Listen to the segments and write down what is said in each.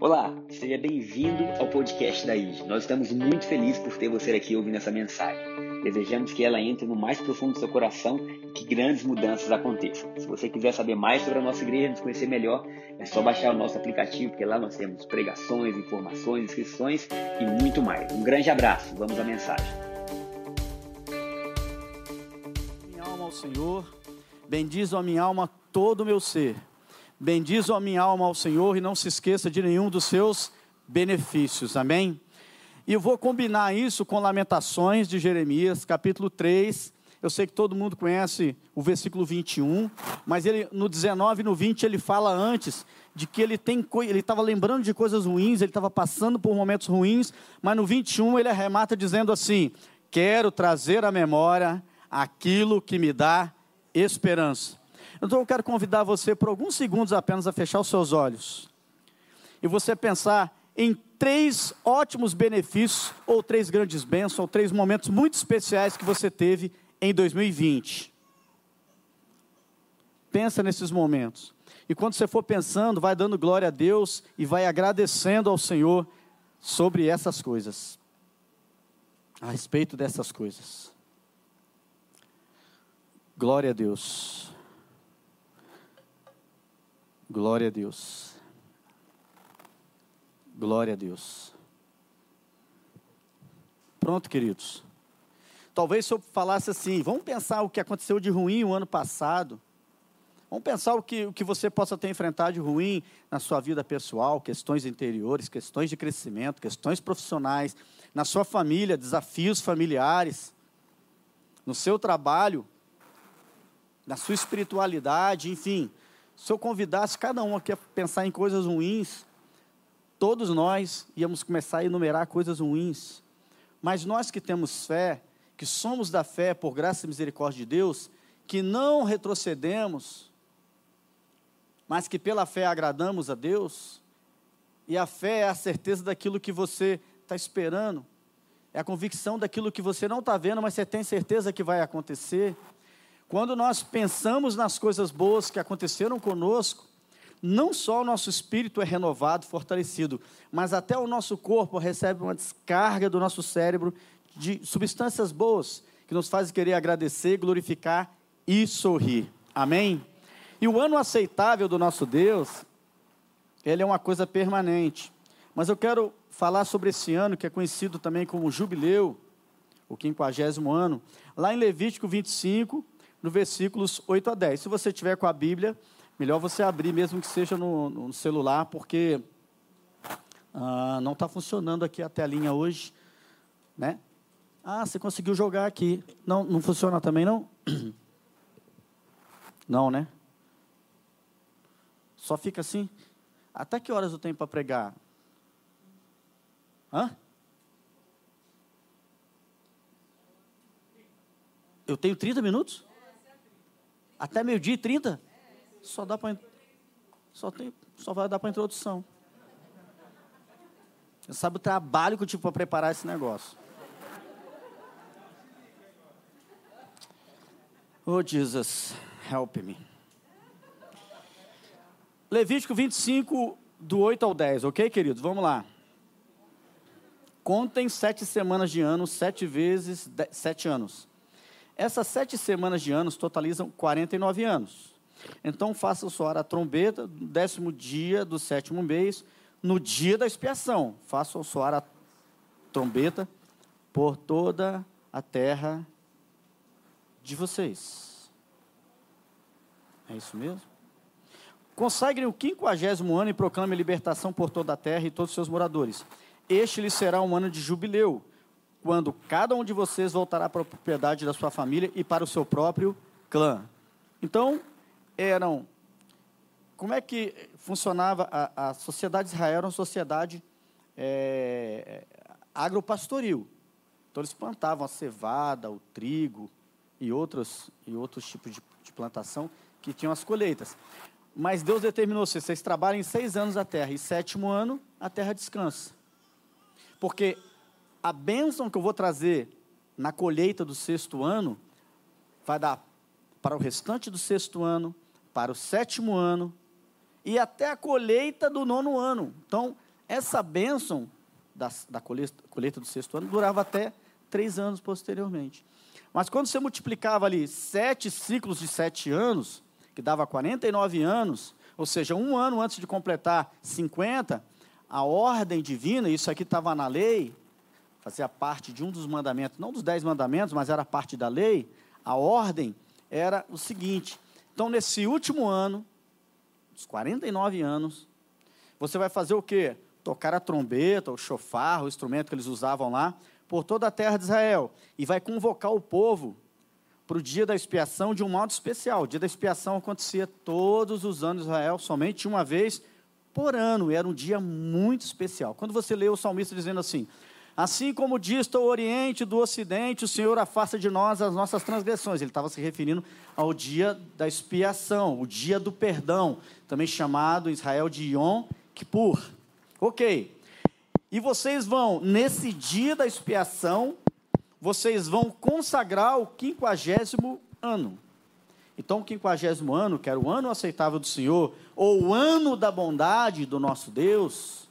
Olá, seja bem-vindo ao podcast da IG. Nós estamos muito felizes por ter você aqui ouvindo essa mensagem. Desejamos que ela entre no mais profundo do seu coração e que grandes mudanças aconteçam. Se você quiser saber mais sobre a nossa igreja, nos conhecer melhor, é só baixar o nosso aplicativo, porque lá nós temos pregações, informações, inscrições e muito mais. Um grande abraço, vamos à mensagem. Minha alma ao Senhor, bendiz a minha alma todo o meu ser. Bendiz a minha alma ao Senhor e não se esqueça de nenhum dos seus benefícios. Amém? E eu vou combinar isso com Lamentações de Jeremias, capítulo 3. Eu sei que todo mundo conhece o versículo 21, mas ele no 19 e no 20 ele fala antes de que ele tem ele estava lembrando de coisas ruins, ele estava passando por momentos ruins, mas no 21 ele arremata dizendo assim: "Quero trazer à memória aquilo que me dá esperança". Então eu quero convidar você por alguns segundos apenas a fechar os seus olhos. E você pensar em três ótimos benefícios, ou três grandes bênçãos, ou três momentos muito especiais que você teve em 2020. Pensa nesses momentos. E quando você for pensando, vai dando glória a Deus e vai agradecendo ao Senhor sobre essas coisas. A respeito dessas coisas. Glória a Deus. Glória a Deus. Glória a Deus. Pronto, queridos. Talvez se eu falasse assim, vamos pensar o que aconteceu de ruim o ano passado. Vamos pensar o que, o que você possa ter enfrentado de ruim na sua vida pessoal, questões interiores, questões de crescimento, questões profissionais, na sua família, desafios familiares, no seu trabalho, na sua espiritualidade, enfim se eu convidasse cada um aqui a pensar em coisas ruins, todos nós íamos começar a enumerar coisas ruins. Mas nós que temos fé, que somos da fé por graça e misericórdia de Deus, que não retrocedemos, mas que pela fé agradamos a Deus, e a fé é a certeza daquilo que você está esperando, é a convicção daquilo que você não está vendo, mas você tem certeza que vai acontecer. Quando nós pensamos nas coisas boas que aconteceram conosco, não só o nosso espírito é renovado, fortalecido, mas até o nosso corpo recebe uma descarga do nosso cérebro de substâncias boas que nos fazem querer agradecer, glorificar e sorrir. Amém? E o ano aceitável do nosso Deus, ele é uma coisa permanente. Mas eu quero falar sobre esse ano que é conhecido também como jubileu, o quinquagésimo ano, lá em Levítico 25, no versículos 8 a 10. Se você tiver com a Bíblia, melhor você abrir, mesmo que seja no, no celular, porque ah, não está funcionando aqui a telinha hoje. Né? Ah, você conseguiu jogar aqui. Não, não funciona também, não? Não, né? Só fica assim. Até que horas eu tenho para pregar? Hã? Eu tenho 30 minutos? Até meio-dia e trinta? Só dá para só tem, só vai dar para introdução. Você sabe o trabalho que eu tive para preparar esse negócio. Oh Jesus, help me. Levítico 25, do 8 ao 10, ok, queridos? Vamos lá. Contem sete semanas de ano, sete vezes sete anos. Essas sete semanas de anos totalizam 49 anos. Então faça soar a trombeta no décimo dia do sétimo mês, no dia da expiação. Faça soar a trombeta por toda a terra de vocês. É isso mesmo? Consagrem o quinquagésimo ano e proclame libertação por toda a terra e todos os seus moradores. Este lhe será um ano de jubileu, quando cada um de vocês voltará para a propriedade da sua família e para o seu próprio clã. Então, eram. Como é que funcionava a, a sociedade de Israel? Era uma sociedade é, agropastoril. Então, eles plantavam a cevada, o trigo e outros, e outros tipos de, de plantação que tinham as colheitas. Mas Deus determinou: se vocês trabalhem seis anos a terra, e sétimo ano a terra descansa. Porque a bênção que eu vou trazer na colheita do sexto ano vai dar para o restante do sexto ano, para o sétimo ano e até a colheita do nono ano. Então, essa bênção da, da colheita, colheita do sexto ano durava até três anos posteriormente. Mas quando você multiplicava ali sete ciclos de sete anos, que dava 49 anos, ou seja, um ano antes de completar 50, a ordem divina, isso aqui estava na lei, fazia parte de um dos mandamentos, não dos dez mandamentos, mas era parte da lei, a ordem era o seguinte: então, nesse último ano, os 49 anos, você vai fazer o quê? Tocar a trombeta, o chofar, o instrumento que eles usavam lá, por toda a terra de Israel, e vai convocar o povo para o dia da expiação de um modo especial. O dia da expiação acontecia todos os anos em Israel, somente uma vez por ano, era um dia muito especial. Quando você lê o salmista dizendo assim: Assim como dista o Oriente do Ocidente, o Senhor afasta de nós as nossas transgressões. Ele estava se referindo ao dia da expiação, o dia do perdão, também chamado em Israel de Yom Kippur. Ok. E vocês vão, nesse dia da expiação, vocês vão consagrar o quinquagésimo ano. Então, o quinquagésimo ano, que era o ano aceitável do Senhor, ou o ano da bondade do nosso Deus,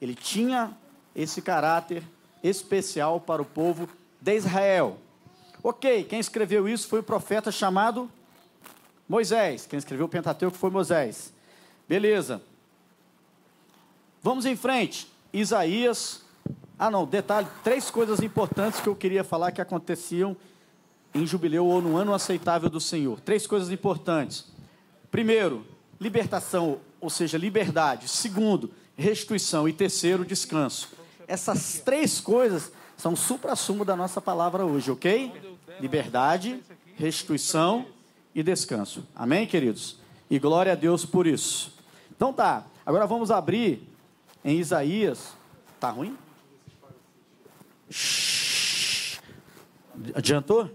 ele tinha esse caráter especial para o povo de Israel. Ok, quem escreveu isso foi o profeta chamado Moisés. Quem escreveu o Pentateuco foi Moisés. Beleza. Vamos em frente. Isaías. Ah, não, detalhe: três coisas importantes que eu queria falar que aconteciam em jubileu ou no ano aceitável do Senhor. Três coisas importantes. Primeiro, libertação, ou seja, liberdade. Segundo, restituição. E terceiro, descanso. Essas três coisas são supra-sumo da nossa palavra hoje, ok? Liberdade, restituição e descanso. Amém, queridos? E glória a Deus por isso. Então tá, agora vamos abrir em Isaías. Tá ruim? Adiantou?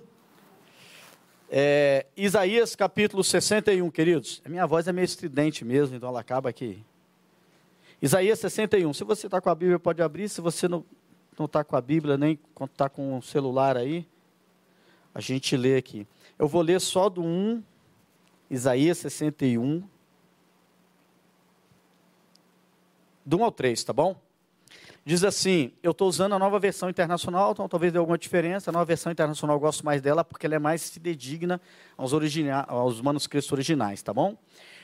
É, Isaías capítulo 61, queridos. Minha voz é meio estridente mesmo, então ela acaba aqui. Isaías 61. Se você está com a Bíblia, pode abrir. Se você não está com a Bíblia, nem está com o celular aí, a gente lê aqui. Eu vou ler só do 1, Isaías 61. Do 1 ao 3, tá bom? Diz assim: eu estou usando a nova versão internacional, então talvez dê alguma diferença. A nova versão internacional eu gosto mais dela porque ela é mais fidedigna aos, aos manuscritos originais, tá bom?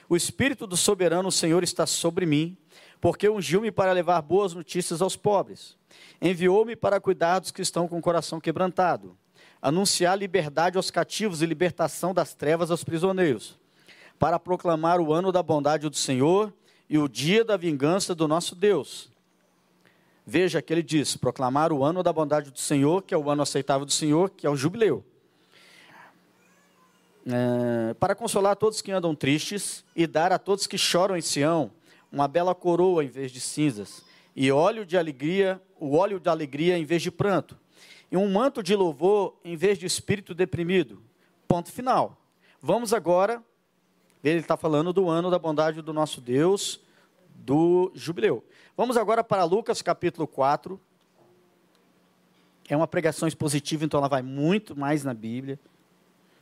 O Espírito do Soberano, o Senhor, está sobre mim porque ungiu-me para levar boas notícias aos pobres. Enviou-me para cuidar dos que estão com o coração quebrantado, anunciar liberdade aos cativos e libertação das trevas aos prisioneiros, para proclamar o ano da bondade do Senhor e o dia da vingança do nosso Deus. Veja que ele diz: proclamar o ano da bondade do Senhor, que é o ano aceitável do Senhor, que é o jubileu. É, para consolar todos que andam tristes e dar a todos que choram em Sião uma bela coroa em vez de cinzas, e óleo de alegria, o óleo de alegria em vez de pranto, e um manto de louvor em vez de espírito deprimido. Ponto final. Vamos agora, ele está falando do ano da bondade do nosso Deus, do jubileu. Vamos agora para Lucas capítulo 4. É uma pregação expositiva, então ela vai muito mais na Bíblia.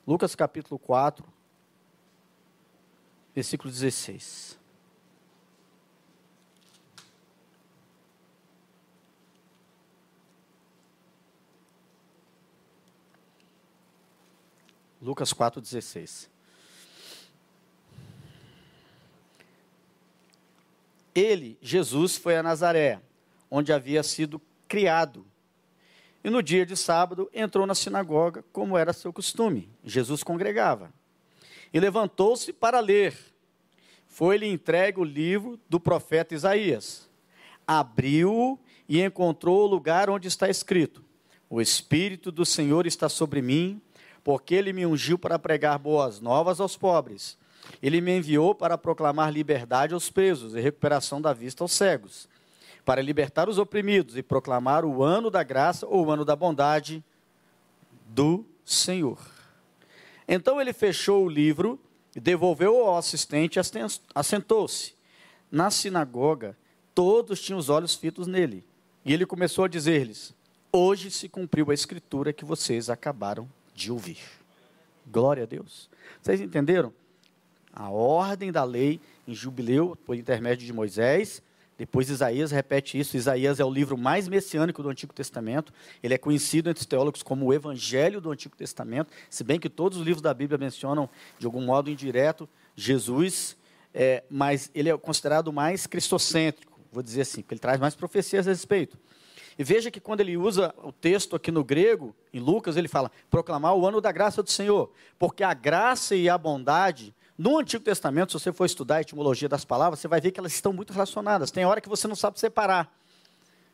Lucas capítulo 4, versículo 16. Lucas 4,16. Ele, Jesus, foi a Nazaré, onde havia sido criado. E no dia de sábado entrou na sinagoga, como era seu costume. Jesus congregava. E levantou-se para ler. Foi-lhe entregue o livro do profeta Isaías. Abriu-o e encontrou o lugar onde está escrito: O Espírito do Senhor está sobre mim porque ele me ungiu para pregar boas novas aos pobres. Ele me enviou para proclamar liberdade aos presos e recuperação da vista aos cegos, para libertar os oprimidos e proclamar o ano da graça ou o ano da bondade do Senhor. Então ele fechou o livro, devolveu ao assistente e assentou-se. Na sinagoga, todos tinham os olhos fitos nele. E ele começou a dizer-lhes: Hoje se cumpriu a escritura que vocês acabaram de ouvir. Glória a Deus. Vocês entenderam? a ordem da lei em Jubileu, por intermédio de Moisés. Depois Isaías repete isso. Isaías é o livro mais messiânico do Antigo Testamento. Ele é conhecido entre os teólogos como o Evangelho do Antigo Testamento, se bem que todos os livros da Bíblia mencionam, de algum modo indireto, Jesus, é, mas ele é considerado mais cristocêntrico, vou dizer assim, porque ele traz mais profecias a respeito. E veja que quando ele usa o texto aqui no grego, em Lucas, ele fala: proclamar o ano da graça do Senhor, porque a graça e a bondade no Antigo Testamento, se você for estudar a etimologia das palavras, você vai ver que elas estão muito relacionadas. Tem hora que você não sabe separar.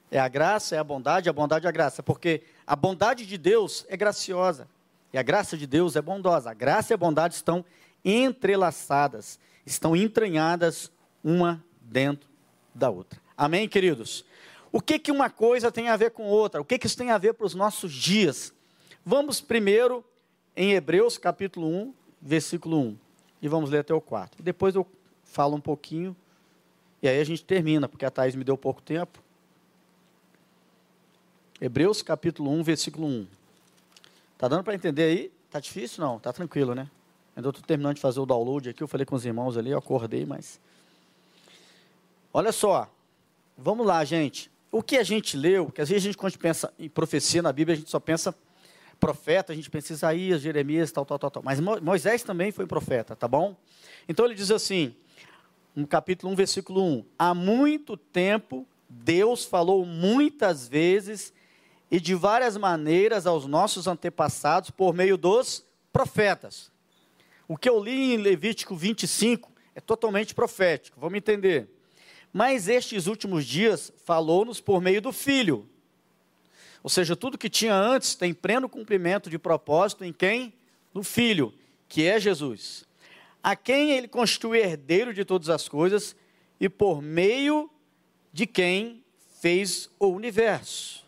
É a graça, é a bondade, a bondade é a graça. Porque a bondade de Deus é graciosa. E a graça de Deus é bondosa. A graça e a bondade estão entrelaçadas, estão entranhadas uma dentro da outra. Amém, queridos? O que, que uma coisa tem a ver com outra? O que, que isso tem a ver para os nossos dias? Vamos primeiro em Hebreus capítulo 1, versículo 1 e vamos ler até o 4. Depois eu falo um pouquinho e aí a gente termina, porque a Thais me deu pouco tempo. Hebreus capítulo 1, versículo 1. Tá dando para entender aí? Tá difícil? Não, tá tranquilo, né? Ainda estou terminando de fazer o download aqui, eu falei com os irmãos ali, eu acordei, mas... Olha só, vamos lá, gente. O que a gente leu, que às vezes a gente, quando a gente pensa em profecia na Bíblia, a gente só pensa profeta, a gente pensa Isaías, Jeremias, tal, tal, tal, tal. Mas Moisés também foi profeta, tá bom? Então ele diz assim, no capítulo 1, versículo 1: Há muito tempo Deus falou muitas vezes e de várias maneiras aos nossos antepassados por meio dos profetas. O que eu li em Levítico 25 é totalmente profético, vamos entender. Mas estes últimos dias falou-nos por meio do Filho, ou seja, tudo que tinha antes tem pleno cumprimento de propósito em quem? No Filho, que é Jesus. A quem ele constitui herdeiro de todas as coisas e por meio de quem fez o universo.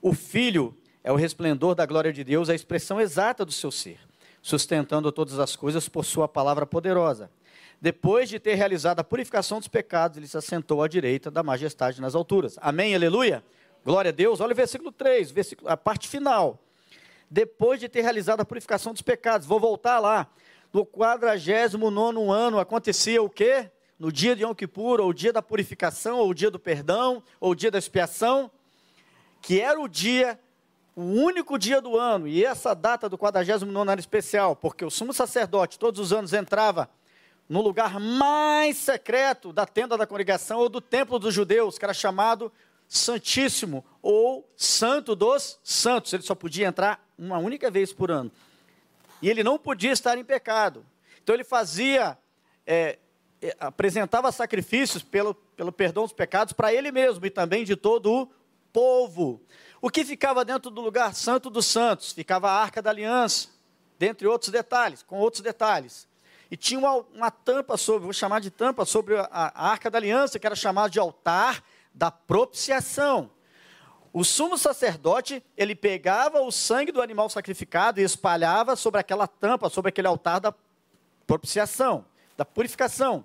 O Filho é o resplendor da glória de Deus, a expressão exata do seu ser, sustentando todas as coisas por sua palavra poderosa. Depois de ter realizado a purificação dos pecados, ele se assentou à direita da majestade nas alturas. Amém, aleluia? Glória a Deus. Olha o versículo 3, versículo, a parte final. Depois de ter realizado a purificação dos pecados, vou voltar lá. No 49 ano acontecia o quê? No dia de Yom Kippur, ou o dia da purificação, ou o dia do perdão, ou o dia da expiação, que era o dia, o único dia do ano, e essa data do 49 era especial, porque o sumo sacerdote todos os anos entrava no lugar mais secreto da tenda da congregação ou do templo dos judeus, que era chamado Santíssimo ou Santo dos Santos. Ele só podia entrar uma única vez por ano. E ele não podia estar em pecado. Então ele fazia, é, é, apresentava sacrifícios pelo, pelo perdão dos pecados para ele mesmo e também de todo o povo. O que ficava dentro do lugar santo dos santos? Ficava a arca da aliança, dentre outros detalhes, com outros detalhes. E tinha uma, uma tampa sobre, vou chamar de tampa, sobre a, a arca da aliança, que era chamada de altar da propiciação. O sumo sacerdote, ele pegava o sangue do animal sacrificado e espalhava sobre aquela tampa, sobre aquele altar da propiciação, da purificação.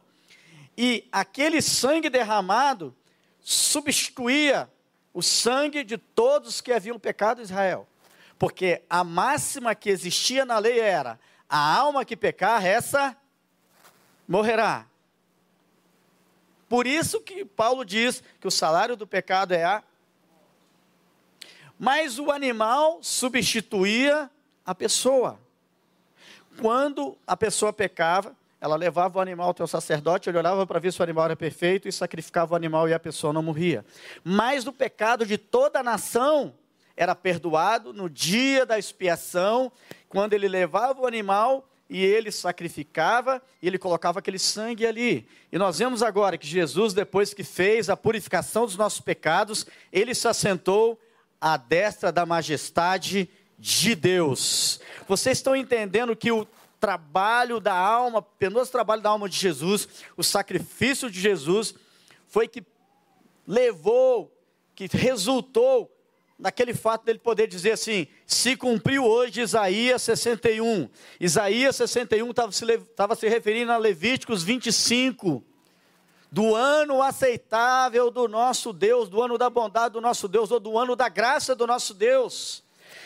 E aquele sangue derramado substituía o sangue de todos que haviam pecado em Israel. Porque a máxima que existia na lei era: a alma que pecar, essa morrerá. Por isso que Paulo diz que o salário do pecado é a. Mas o animal substituía a pessoa. Quando a pessoa pecava, ela levava o animal até o sacerdote, ele olhava para ver se o animal era perfeito e sacrificava o animal e a pessoa não morria. Mas o pecado de toda a nação era perdoado no dia da expiação, quando ele levava o animal e ele sacrificava e ele colocava aquele sangue ali. E nós vemos agora que Jesus, depois que fez a purificação dos nossos pecados, ele se assentou à destra da majestade de Deus. Vocês estão entendendo que o trabalho da alma, penoso trabalho da alma de Jesus, o sacrifício de Jesus, foi que levou, que resultou naquele fato dele poder dizer assim: se cumpriu hoje Isaías 61. Isaías 61 estava se, estava se referindo a Levíticos 25. Do ano aceitável do nosso Deus, do ano da bondade do nosso Deus, ou do ano da graça do nosso Deus.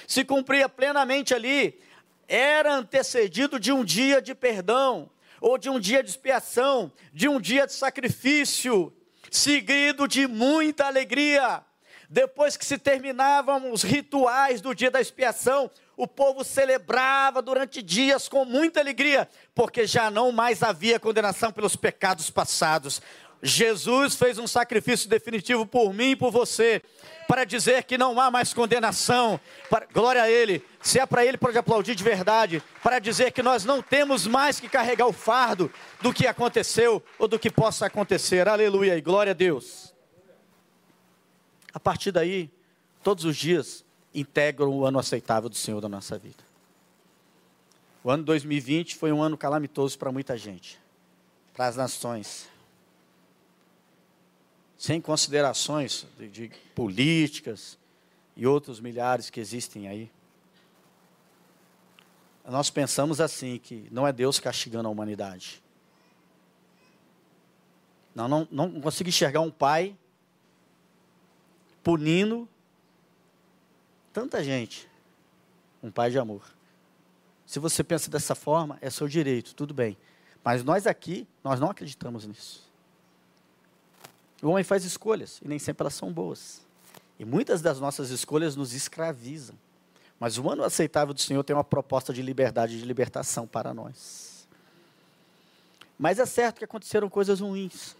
Se cumpria plenamente ali, era antecedido de um dia de perdão, ou de um dia de expiação, de um dia de sacrifício, seguido de muita alegria. Depois que se terminavam os rituais do dia da expiação, o povo celebrava durante dias com muita alegria, porque já não mais havia condenação pelos pecados passados. Jesus fez um sacrifício definitivo por mim e por você, para dizer que não há mais condenação. Para, glória a Ele. Se é para Ele, pode aplaudir de verdade. Para dizer que nós não temos mais que carregar o fardo do que aconteceu ou do que possa acontecer. Aleluia e glória a Deus. A partir daí, todos os dias integram o ano aceitável do Senhor da nossa vida. O ano 2020 foi um ano calamitoso para muita gente, para as nações sem considerações de, de políticas e outros milhares que existem aí. Nós pensamos assim, que não é Deus castigando a humanidade. Não, não, não consigo enxergar um pai punindo tanta gente. Um pai de amor. Se você pensa dessa forma, é seu direito, tudo bem. Mas nós aqui, nós não acreditamos nisso. O homem faz escolhas e nem sempre elas são boas. E muitas das nossas escolhas nos escravizam. Mas o ano aceitável do Senhor tem uma proposta de liberdade e de libertação para nós. Mas é certo que aconteceram coisas ruins.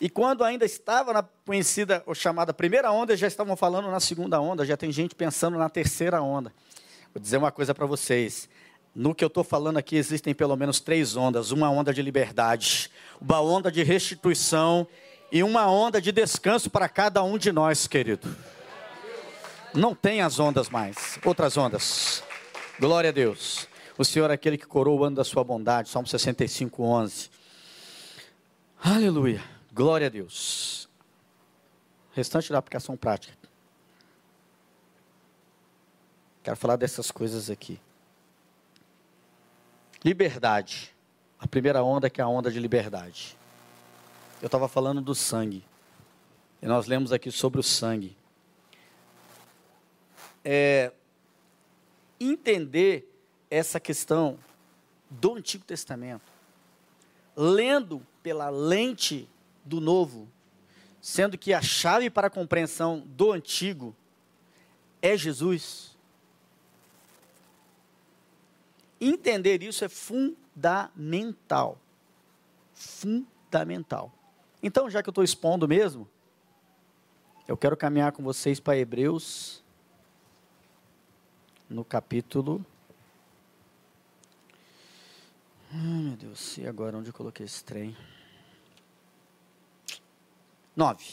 E quando ainda estava na conhecida ou chamada primeira onda, já estavam falando na segunda onda, já tem gente pensando na terceira onda. Vou dizer uma coisa para vocês. No que eu estou falando aqui, existem pelo menos três ondas: uma onda de liberdade, uma onda de restituição e uma onda de descanso para cada um de nós, querido. Não tem as ondas mais, outras ondas. Glória a Deus. O Senhor é aquele que coroa o ano da sua bondade, Salmo 65, 11. Aleluia. Glória a Deus. Restante da aplicação prática. Quero falar dessas coisas aqui. Liberdade. A primeira onda que é a onda de liberdade eu estava falando do sangue. E nós lemos aqui sobre o sangue. É, entender essa questão do Antigo Testamento, lendo pela lente do Novo, sendo que a chave para a compreensão do Antigo é Jesus. Entender isso é fundamental. Fundamental. Então, já que eu estou expondo mesmo, eu quero caminhar com vocês para Hebreus, no capítulo. Ai, meu Deus, e agora onde eu coloquei esse trem? 9.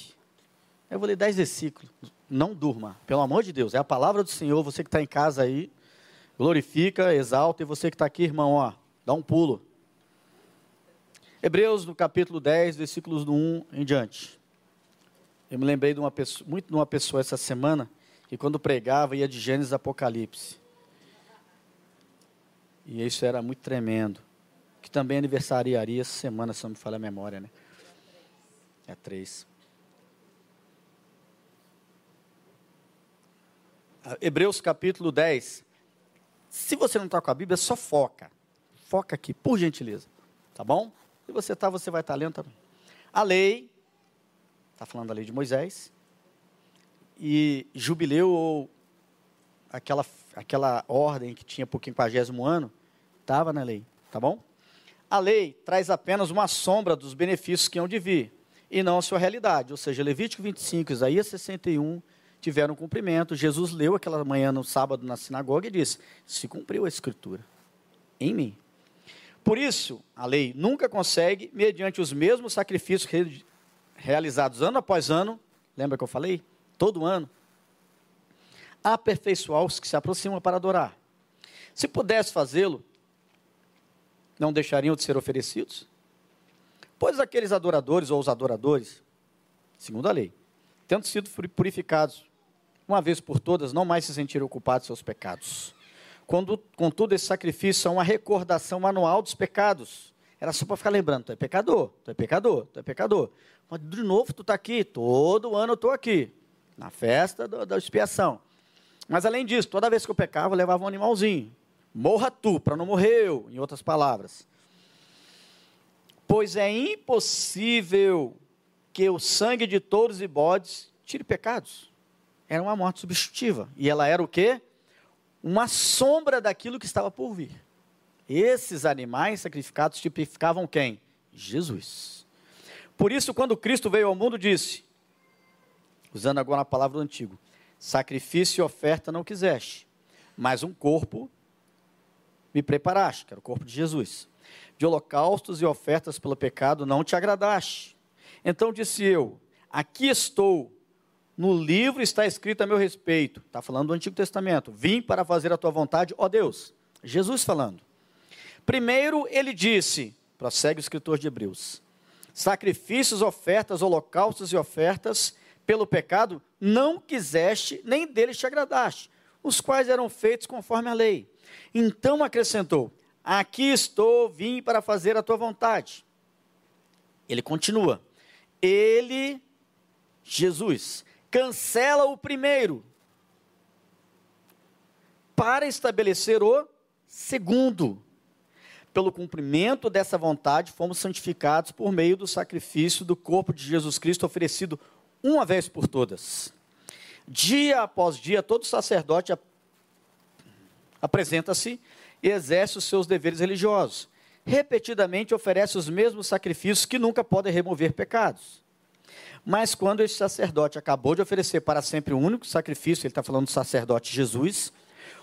Eu vou ler 10 versículos. Não durma, pelo amor de Deus, é a palavra do Senhor. Você que está em casa aí, glorifica, exalta, e você que está aqui, irmão, ó, dá um pulo. Hebreus, no capítulo 10, versículos do 1 em diante. Eu me lembrei de uma pessoa, muito de uma pessoa essa semana, que quando pregava ia de Gênesis Apocalipse. E isso era muito tremendo. Que também aniversariaria essa semana, se não me falha a memória, né? É três. Ah, Hebreus capítulo 10. Se você não está com a Bíblia, só foca. Foca aqui, por gentileza. Tá bom? Se você está, você vai estar lendo também. A lei, está falando da lei de Moisés, e jubileu, ou aquela, aquela ordem que tinha por quinquagésimo ano, estava na lei, tá bom? A lei traz apenas uma sombra dos benefícios que hão de vir, e não a sua realidade. Ou seja, Levítico 25, Isaías 61 tiveram cumprimento. Jesus leu aquela manhã no sábado na sinagoga e disse: Se cumpriu a escritura em mim. Por isso, a lei nunca consegue, mediante os mesmos sacrifícios re realizados ano após ano, lembra que eu falei? Todo ano, aperfeiçoar os que se aproximam para adorar. Se pudesse fazê-lo, não deixariam de ser oferecidos? Pois aqueles adoradores ou os adoradores, segundo a lei, tendo sido purificados uma vez por todas, não mais se sentiram culpados de seus pecados. Quando, contudo, esse sacrifício é uma recordação manual dos pecados. Era só para ficar lembrando, tu é pecador, tu é pecador, tu é pecador. Mas de novo tu está aqui, todo ano eu estou aqui, na festa do, da expiação. Mas além disso, toda vez que eu pecava, eu levava um animalzinho. Morra tu, para não morrer eu, em outras palavras. Pois é impossível que o sangue de touros e bodes tire pecados. Era uma morte substitutiva. E ela era o quê? Uma sombra daquilo que estava por vir. Esses animais sacrificados tipificavam quem? Jesus. Por isso, quando Cristo veio ao mundo, disse, usando agora a palavra do antigo: sacrifício e oferta não quiseste, mas um corpo me preparaste, que era o corpo de Jesus. De holocaustos e ofertas pelo pecado não te agradaste. Então disse eu: Aqui estou, no livro está escrito a meu respeito. Está falando do Antigo Testamento. Vim para fazer a tua vontade, ó Deus. Jesus falando. Primeiro ele disse, prossegue o escritor de Hebreus: Sacrifícios, ofertas, holocaustos e ofertas pelo pecado não quiseste, nem deles te agradaste, os quais eram feitos conforme a lei. Então acrescentou: Aqui estou, vim para fazer a tua vontade. Ele continua: Ele, Jesus, cancela o primeiro para estabelecer o segundo. Pelo cumprimento dessa vontade, fomos santificados por meio do sacrifício do corpo de Jesus Cristo oferecido uma vez por todas. Dia após dia, todo sacerdote apresenta-se e exerce os seus deveres religiosos. Repetidamente oferece os mesmos sacrifícios que nunca podem remover pecados. Mas quando esse sacerdote acabou de oferecer para sempre um único sacrifício, ele está falando do sacerdote Jesus,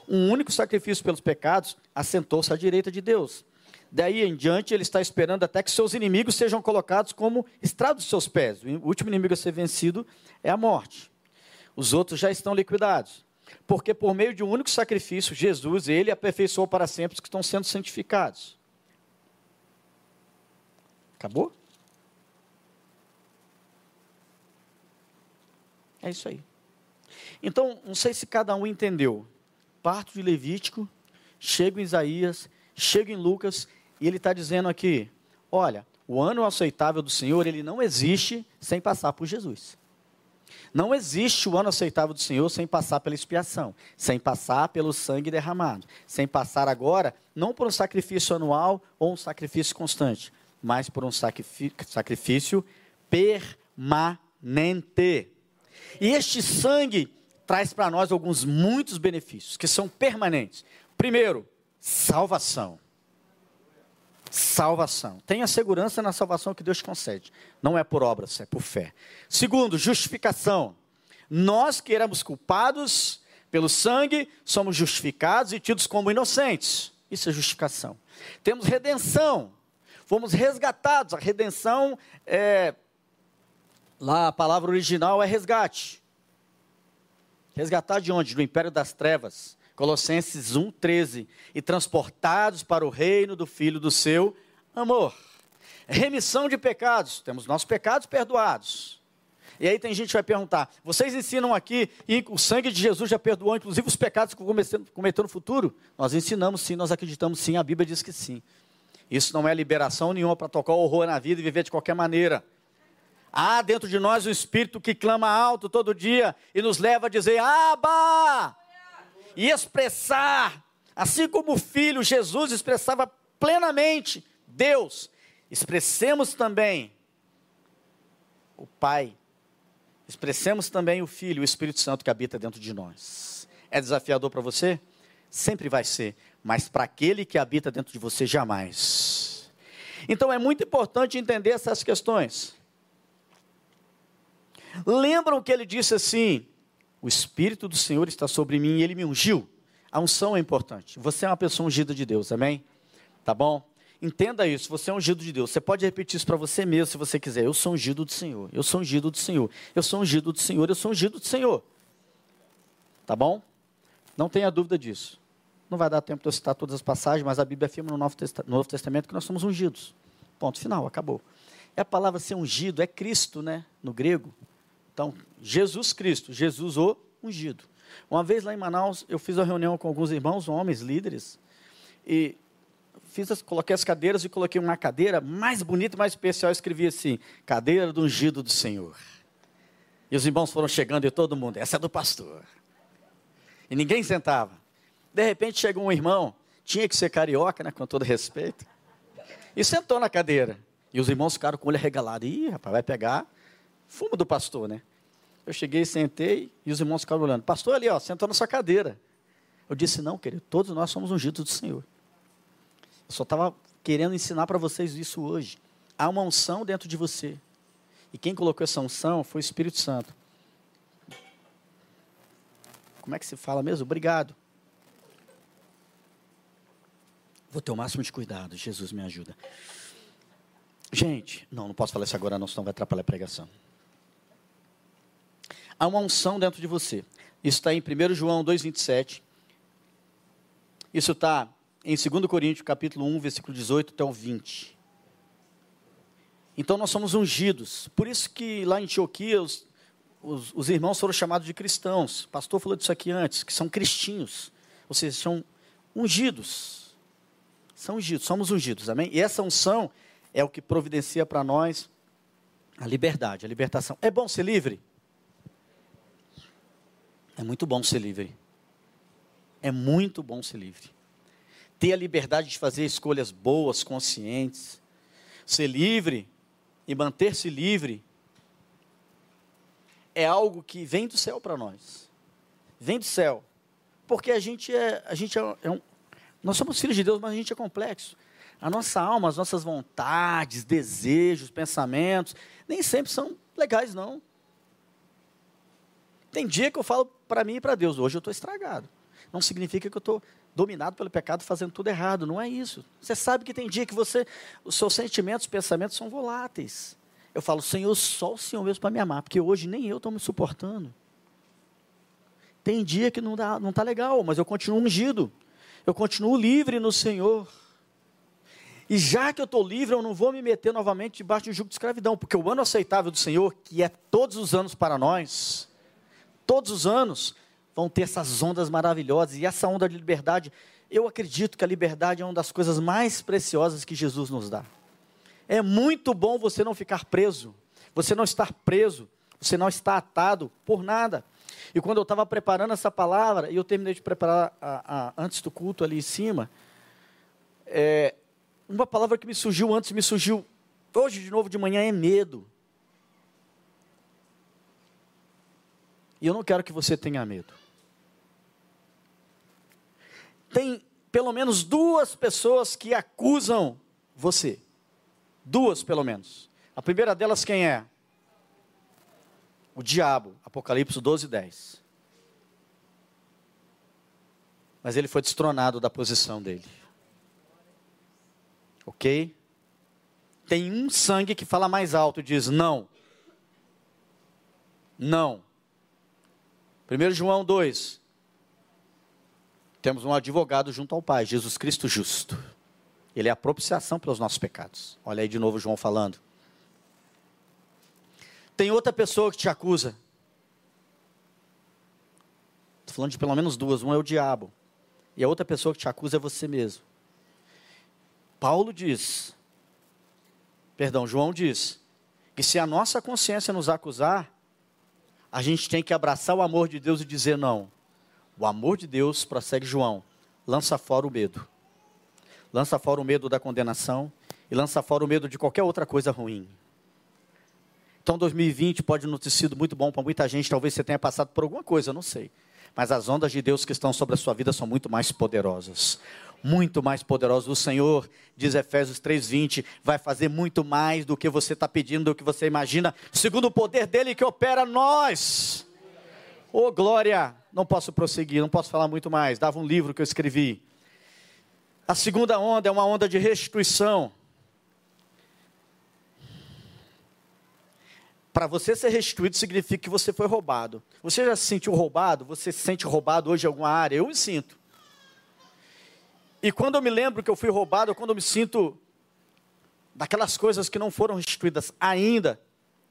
um único sacrifício pelos pecados, assentou-se à direita de Deus. Daí em diante, ele está esperando até que seus inimigos sejam colocados como estrado dos seus pés. O último inimigo a ser vencido é a morte. Os outros já estão liquidados. Porque por meio de um único sacrifício, Jesus, ele aperfeiçoou para sempre os que estão sendo santificados. Acabou? É isso aí. Então, não sei se cada um entendeu. Parto de Levítico, chego em Isaías, chego em Lucas e ele está dizendo aqui: olha, o ano aceitável do Senhor, ele não existe sem passar por Jesus. Não existe o ano aceitável do Senhor sem passar pela expiação, sem passar pelo sangue derramado, sem passar agora, não por um sacrifício anual ou um sacrifício constante, mas por um sacrifício permanente. E este sangue traz para nós alguns muitos benefícios que são permanentes. Primeiro, salvação salvação. Tenha segurança na salvação que Deus concede. Não é por obras, é por fé. Segundo, justificação. Nós que éramos culpados pelo sangue, somos justificados e tidos como inocentes. Isso é justificação. Temos redenção. Fomos resgatados. A redenção é. Lá a palavra original é resgate. Resgatar de onde? Do império das trevas Colossenses 1,13. E transportados para o reino do Filho do seu amor. Remissão de pecados. Temos nossos pecados perdoados. E aí tem gente que vai perguntar: vocês ensinam aqui e o sangue de Jesus já perdoou, inclusive os pecados que cometeu no futuro? Nós ensinamos sim, nós acreditamos sim, a Bíblia diz que sim. Isso não é liberação nenhuma para tocar horror na vida e viver de qualquer maneira. Há dentro de nós o Espírito que clama alto todo dia e nos leva a dizer: Abba! E expressar, assim como o Filho Jesus expressava plenamente Deus, expressemos também o Pai, expressemos também o Filho, o Espírito Santo que habita dentro de nós. É desafiador para você? Sempre vai ser, mas para aquele que habita dentro de você, jamais. Então é muito importante entender essas questões. Lembram que ele disse assim: o Espírito do Senhor está sobre mim e ele me ungiu. A unção é importante. Você é uma pessoa ungida de Deus, amém? Tá bom? Entenda isso, você é ungido de Deus. Você pode repetir isso para você mesmo se você quiser. Eu sou ungido do Senhor. Eu sou ungido do Senhor. Eu sou ungido do Senhor. Eu sou ungido do Senhor. Tá bom? Não tenha dúvida disso. Não vai dar tempo de eu citar todas as passagens, mas a Bíblia afirma no Novo, Novo Testamento que nós somos ungidos. Ponto final, acabou. É a palavra ser ungido, é Cristo, né? No grego. Então, Jesus Cristo, Jesus o ungido. Uma vez lá em Manaus, eu fiz uma reunião com alguns irmãos, homens, líderes, e fiz as, coloquei as cadeiras e coloquei uma cadeira mais bonita, mais especial, escrevi assim, cadeira do ungido do Senhor. E os irmãos foram chegando e todo mundo, essa é do pastor. E ninguém sentava. De repente chegou um irmão, tinha que ser carioca, né, com todo respeito, e sentou na cadeira. E os irmãos ficaram com o olho arregalado. Ih, rapaz, vai pegar fumo do pastor, né? Eu cheguei, sentei e os irmãos ficaram olhando. Pastor ali, ó, sentou na sua cadeira. Eu disse, não, querido, todos nós somos ungidos do Senhor. Eu só estava querendo ensinar para vocês isso hoje. Há uma unção dentro de você. E quem colocou essa unção foi o Espírito Santo. Como é que se fala mesmo? Obrigado. Vou ter o máximo de cuidado. Jesus me ajuda. Gente, não, não posso falar isso agora, não, senão vai atrapalhar a pregação. Há uma unção dentro de você. Isso está em 1 João 2,27. Isso está em 2 Coríntios, capítulo 1, versículo 18 até o 20. Então nós somos ungidos. Por isso que lá em Antioquia os, os, os, irmãos foram chamados de cristãos. O pastor falou disso aqui antes, que são cristinhos. Ou seja, são ungidos. São ungidos, somos ungidos, amém? E essa unção é o que providencia para nós a liberdade, a libertação. É bom ser livre? É muito bom ser livre. É muito bom ser livre. Ter a liberdade de fazer escolhas boas, conscientes. Ser livre e manter-se livre é algo que vem do céu para nós. Vem do céu. Porque a gente é, a gente é, é um, nós somos filhos de Deus, mas a gente é complexo. A nossa alma, as nossas vontades, desejos, pensamentos, nem sempre são legais, não. Tem dia que eu falo para mim e para Deus, hoje eu estou estragado. Não significa que eu estou dominado pelo pecado, fazendo tudo errado. Não é isso. Você sabe que tem dia que você, os seus sentimentos, pensamentos são voláteis. Eu falo, Senhor, só o Senhor mesmo para me amar, porque hoje nem eu estou me suportando. Tem dia que não está não tá legal, mas eu continuo ungido. Eu continuo livre no Senhor. E já que eu estou livre, eu não vou me meter novamente debaixo de um jugo de escravidão, porque o ano aceitável do Senhor, que é todos os anos para nós, todos os anos vão ter essas ondas maravilhosas. E essa onda de liberdade, eu acredito que a liberdade é uma das coisas mais preciosas que Jesus nos dá. É muito bom você não ficar preso, você não estar preso, você não estar atado por nada. E quando eu estava preparando essa palavra, e eu terminei de preparar a, a, antes do culto ali em cima, é, uma palavra que me surgiu antes, me surgiu hoje de novo de manhã é medo. E eu não quero que você tenha medo. Tem pelo menos duas pessoas que acusam você. Duas, pelo menos. A primeira delas quem é? O diabo, Apocalipse 12, 10. Mas ele foi destronado da posição dele. Ok? Tem um sangue que fala mais alto e diz: não. Não. 1 João 2. Temos um advogado junto ao Pai, Jesus Cristo justo. Ele é a propiciação pelos nossos pecados. Olha aí de novo João falando. Tem outra pessoa que te acusa. Estou falando de pelo menos duas. Um é o diabo. E a outra pessoa que te acusa é você mesmo. Paulo diz, perdão, João diz, que se a nossa consciência nos acusar, a gente tem que abraçar o amor de Deus e dizer não. O amor de Deus, prossegue João, lança fora o medo. Lança fora o medo da condenação e lança fora o medo de qualquer outra coisa ruim. Então 2020 pode não ter sido muito bom para muita gente, talvez você tenha passado por alguma coisa, eu não sei. Mas as ondas de Deus que estão sobre a sua vida são muito mais poderosas muito mais poderosos. O Senhor, diz Efésios 3,20, vai fazer muito mais do que você está pedindo, do que você imagina, segundo o poder dele que opera nós. Ô oh, glória! Não posso prosseguir, não posso falar muito mais. Dava um livro que eu escrevi. A segunda onda é uma onda de restituição. Para você ser restituído significa que você foi roubado. Você já se sentiu roubado? Você se sente roubado hoje em alguma área? Eu me sinto. E quando eu me lembro que eu fui roubado, quando eu me sinto daquelas coisas que não foram restituídas ainda,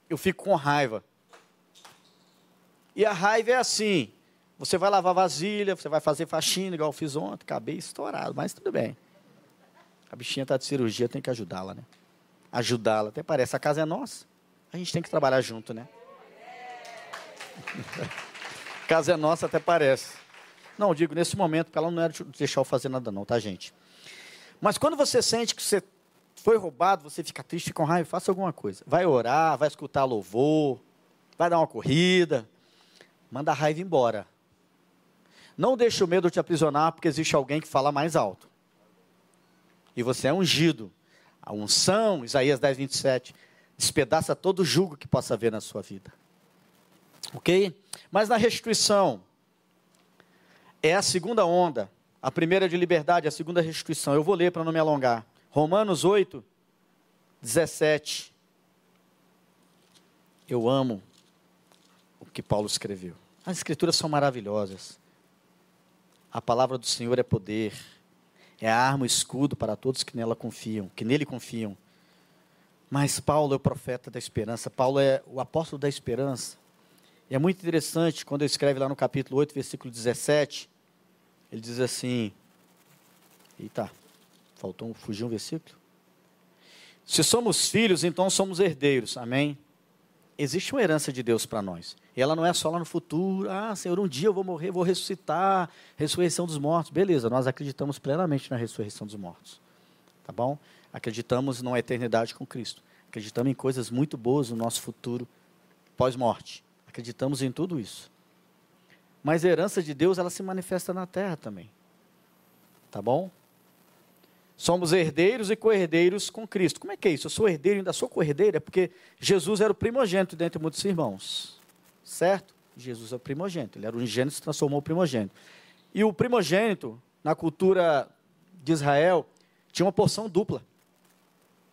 eu fico com raiva. E a raiva é assim: você vai lavar vasilha, você vai fazer faxina, igual eu fiz ontem, acabei estourado, mas tudo bem. A bichinha está de cirurgia, tem que ajudá-la, né? Ajudá-la, até parece, a casa é nossa, a gente tem que trabalhar junto, né? a casa é nossa, até parece. Não, digo nesse momento, porque ela não era de deixar eu fazer nada não, tá, gente? Mas quando você sente que você Foi roubado, você fica triste com raiva, faça alguma coisa. Vai orar, vai escutar louvor, vai dar uma corrida. Manda a raiva embora. Não deixe o medo te aprisionar, porque existe alguém que fala mais alto. E você é ungido. A unção, Isaías 10, 27, despedaça todo julgo que possa haver na sua vida. Ok? Mas na restituição, é a segunda onda. A primeira é de liberdade, a segunda é restituição. Eu vou ler para não me alongar. Romanos 8, 17. Eu amo o que Paulo escreveu. As escrituras são maravilhosas. A palavra do Senhor é poder. É arma, escudo para todos que nela confiam, que nele confiam. Mas Paulo é o profeta da esperança. Paulo é o apóstolo da esperança. E é muito interessante quando ele escreve lá no capítulo 8, versículo 17. Ele diz assim: Eita, faltou fugir um versículo. Se somos filhos, então somos herdeiros. Amém? Existe uma herança de Deus para nós. E ela não é só lá no futuro. Ah, Senhor, um dia eu vou morrer, vou ressuscitar. Ressurreição dos mortos. Beleza, nós acreditamos plenamente na ressurreição dos mortos. Tá bom? Acreditamos numa eternidade com Cristo. Acreditamos em coisas muito boas no nosso futuro pós-morte. Acreditamos em tudo isso. Mas a herança de Deus, ela se manifesta na terra também. Tá bom? Somos herdeiros e co-herdeiros com Cristo. Como é que é isso? Eu sou herdeiro e ainda sou co-herdeiro? É porque Jesus era o primogênito dentre muitos irmãos. Certo? Jesus é o primogênito. Ele era o ingênito e se transformou em primogênito. E o primogênito, na cultura de Israel, tinha uma porção dupla.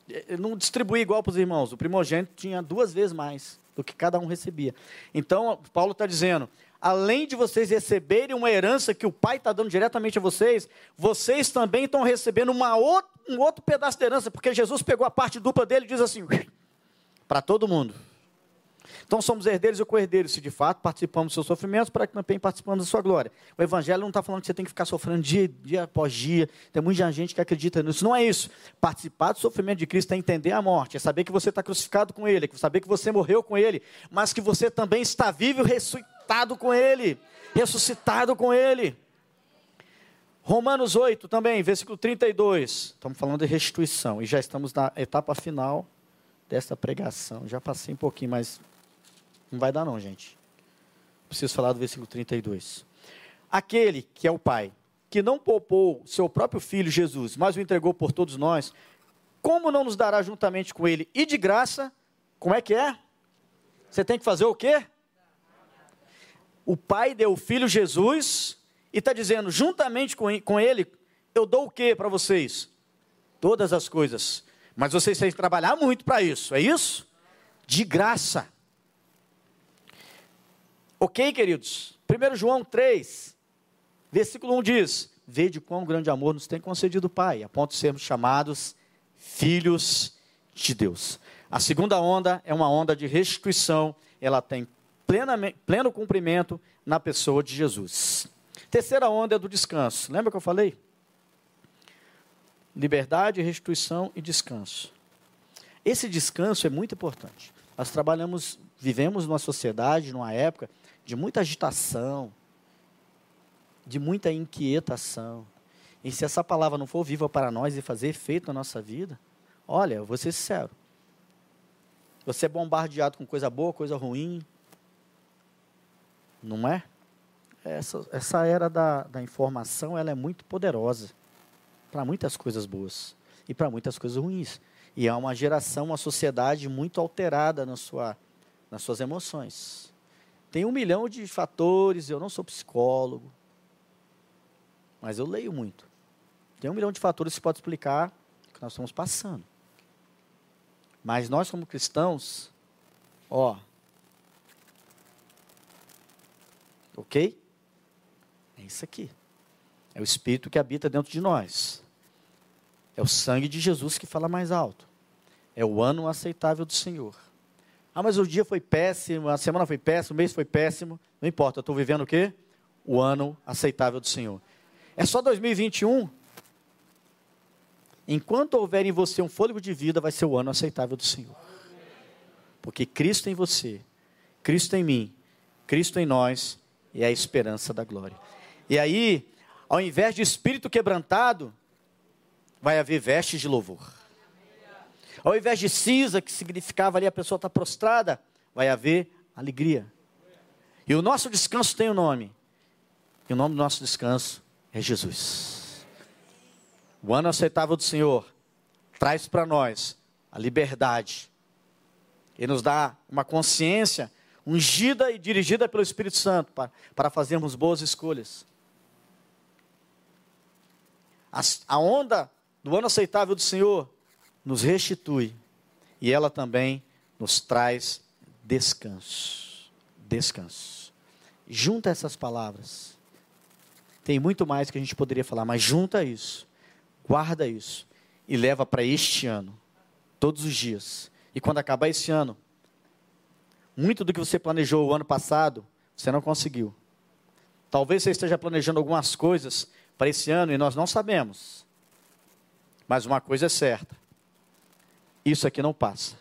Ele não distribuía igual para os irmãos. O primogênito tinha duas vezes mais do que cada um recebia. Então, Paulo está dizendo: além de vocês receberem uma herança que o Pai está dando diretamente a vocês, vocês também estão recebendo uma um outro pedaço de herança, porque Jesus pegou a parte dupla dele e diz assim: para todo mundo. Então somos herdeiros e co-herdeiros, se de fato participamos dos seus sofrimentos, para que também participamos da sua glória. O Evangelho não está falando que você tem que ficar sofrendo dia, dia após dia. Tem muita gente que acredita nisso. Não é isso. Participar do sofrimento de Cristo é entender a morte, é saber que você está crucificado com Ele, é saber que você morreu com Ele, mas que você também está vivo e ressuscitado com Ele. Ressuscitado com Ele. Romanos 8 também, versículo 32. Estamos falando de restituição e já estamos na etapa final desta pregação. Já passei um pouquinho, mas não vai dar, não, gente. Preciso falar do versículo 32. Aquele que é o Pai, que não poupou seu próprio filho Jesus, mas o entregou por todos nós, como não nos dará juntamente com ele e de graça? Como é que é? Você tem que fazer o quê? O Pai deu o filho Jesus e está dizendo, juntamente com ele, eu dou o que para vocês? Todas as coisas. Mas vocês têm que trabalhar muito para isso, é isso? De graça. Ok, queridos? 1 João 3, versículo 1 diz: Vede quão grande amor nos tem concedido o Pai, a ponto de sermos chamados filhos de Deus. A segunda onda é uma onda de restituição, ela tem pleno cumprimento na pessoa de Jesus. Terceira onda é do descanso. Lembra que eu falei? Liberdade, restituição e descanso. Esse descanso é muito importante. Nós trabalhamos, vivemos numa sociedade, numa época de muita agitação, de muita inquietação. E se essa palavra não for viva para nós e fazer efeito na nossa vida, olha, eu vou ser sincero. Você é bombardeado com coisa boa, coisa ruim. Não é? Essa, essa era da, da informação ela é muito poderosa para muitas coisas boas e para muitas coisas ruins. E é uma geração, uma sociedade muito alterada na sua, nas suas emoções. Tem um milhão de fatores, eu não sou psicólogo, mas eu leio muito. Tem um milhão de fatores que pode explicar o que nós estamos passando. Mas nós, como cristãos, ó, ok? É isso aqui. É o Espírito que habita dentro de nós. É o sangue de Jesus que fala mais alto. É o ano aceitável do Senhor. Ah, mas o dia foi péssimo, a semana foi péssima, o mês foi péssimo. Não importa, estou vivendo o quê? O ano aceitável do Senhor. É só 2021? Enquanto houver em você um fôlego de vida, vai ser o ano aceitável do Senhor. Porque Cristo em você, Cristo em mim, Cristo em nós é a esperança da glória. E aí, ao invés de espírito quebrantado, vai haver vestes de louvor. Ao invés de cinza, que significava ali a pessoa estar prostrada, vai haver alegria. E o nosso descanso tem um nome. E o nome do nosso descanso é Jesus. O ano aceitável do Senhor traz para nós a liberdade. E nos dá uma consciência ungida e dirigida pelo Espírito Santo para, para fazermos boas escolhas. A, a onda do ano aceitável do Senhor nos restitui e ela também nos traz descanso. Descanso. Junta essas palavras. Tem muito mais que a gente poderia falar, mas junta isso, guarda isso e leva para este ano, todos os dias. E quando acabar esse ano, muito do que você planejou o ano passado, você não conseguiu. Talvez você esteja planejando algumas coisas para esse ano e nós não sabemos. Mas uma coisa é certa: isso aqui não passa.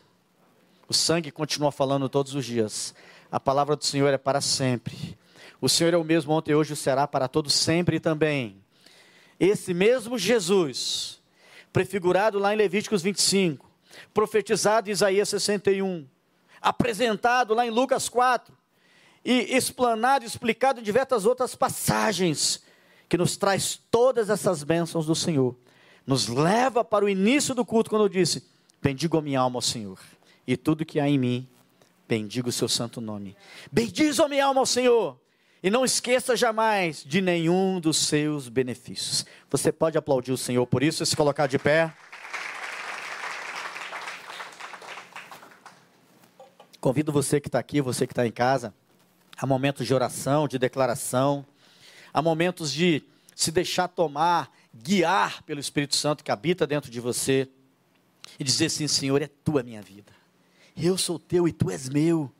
O sangue continua falando todos os dias. A palavra do Senhor é para sempre. O Senhor é o mesmo ontem, hoje e será para todos sempre também. Esse mesmo Jesus, prefigurado lá em Levíticos 25, profetizado em Isaías 61, apresentado lá em Lucas 4, e explanado, explicado em diversas outras passagens, que nos traz todas essas bênçãos do Senhor. Nos leva para o início do culto, quando eu disse: Bendigo a minha alma ao Senhor, e tudo que há em mim, bendigo o seu santo nome. Bendiz a minha alma ao Senhor, e não esqueça jamais de nenhum dos seus benefícios. Você pode aplaudir o Senhor por isso e se colocar de pé. Convido você que está aqui, você que está em casa, a momentos de oração, de declaração, a momentos de se deixar tomar, guiar pelo Espírito Santo que habita dentro de você e dizer assim: Senhor, é tua minha vida, eu sou teu e tu és meu.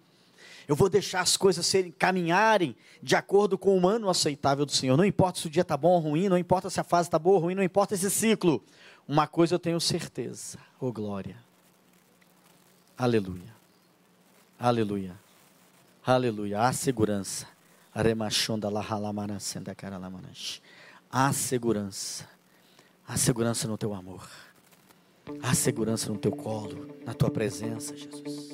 Eu vou deixar as coisas serem, caminharem de acordo com o humano aceitável do Senhor. Não importa se o dia está bom ou ruim, não importa se a fase está boa ou ruim, não importa esse ciclo. Uma coisa eu tenho certeza, oh glória. Aleluia. Aleluia. Aleluia. Há segurança. Há segurança. Há segurança no teu amor. Há segurança no teu colo, na tua presença, Jesus.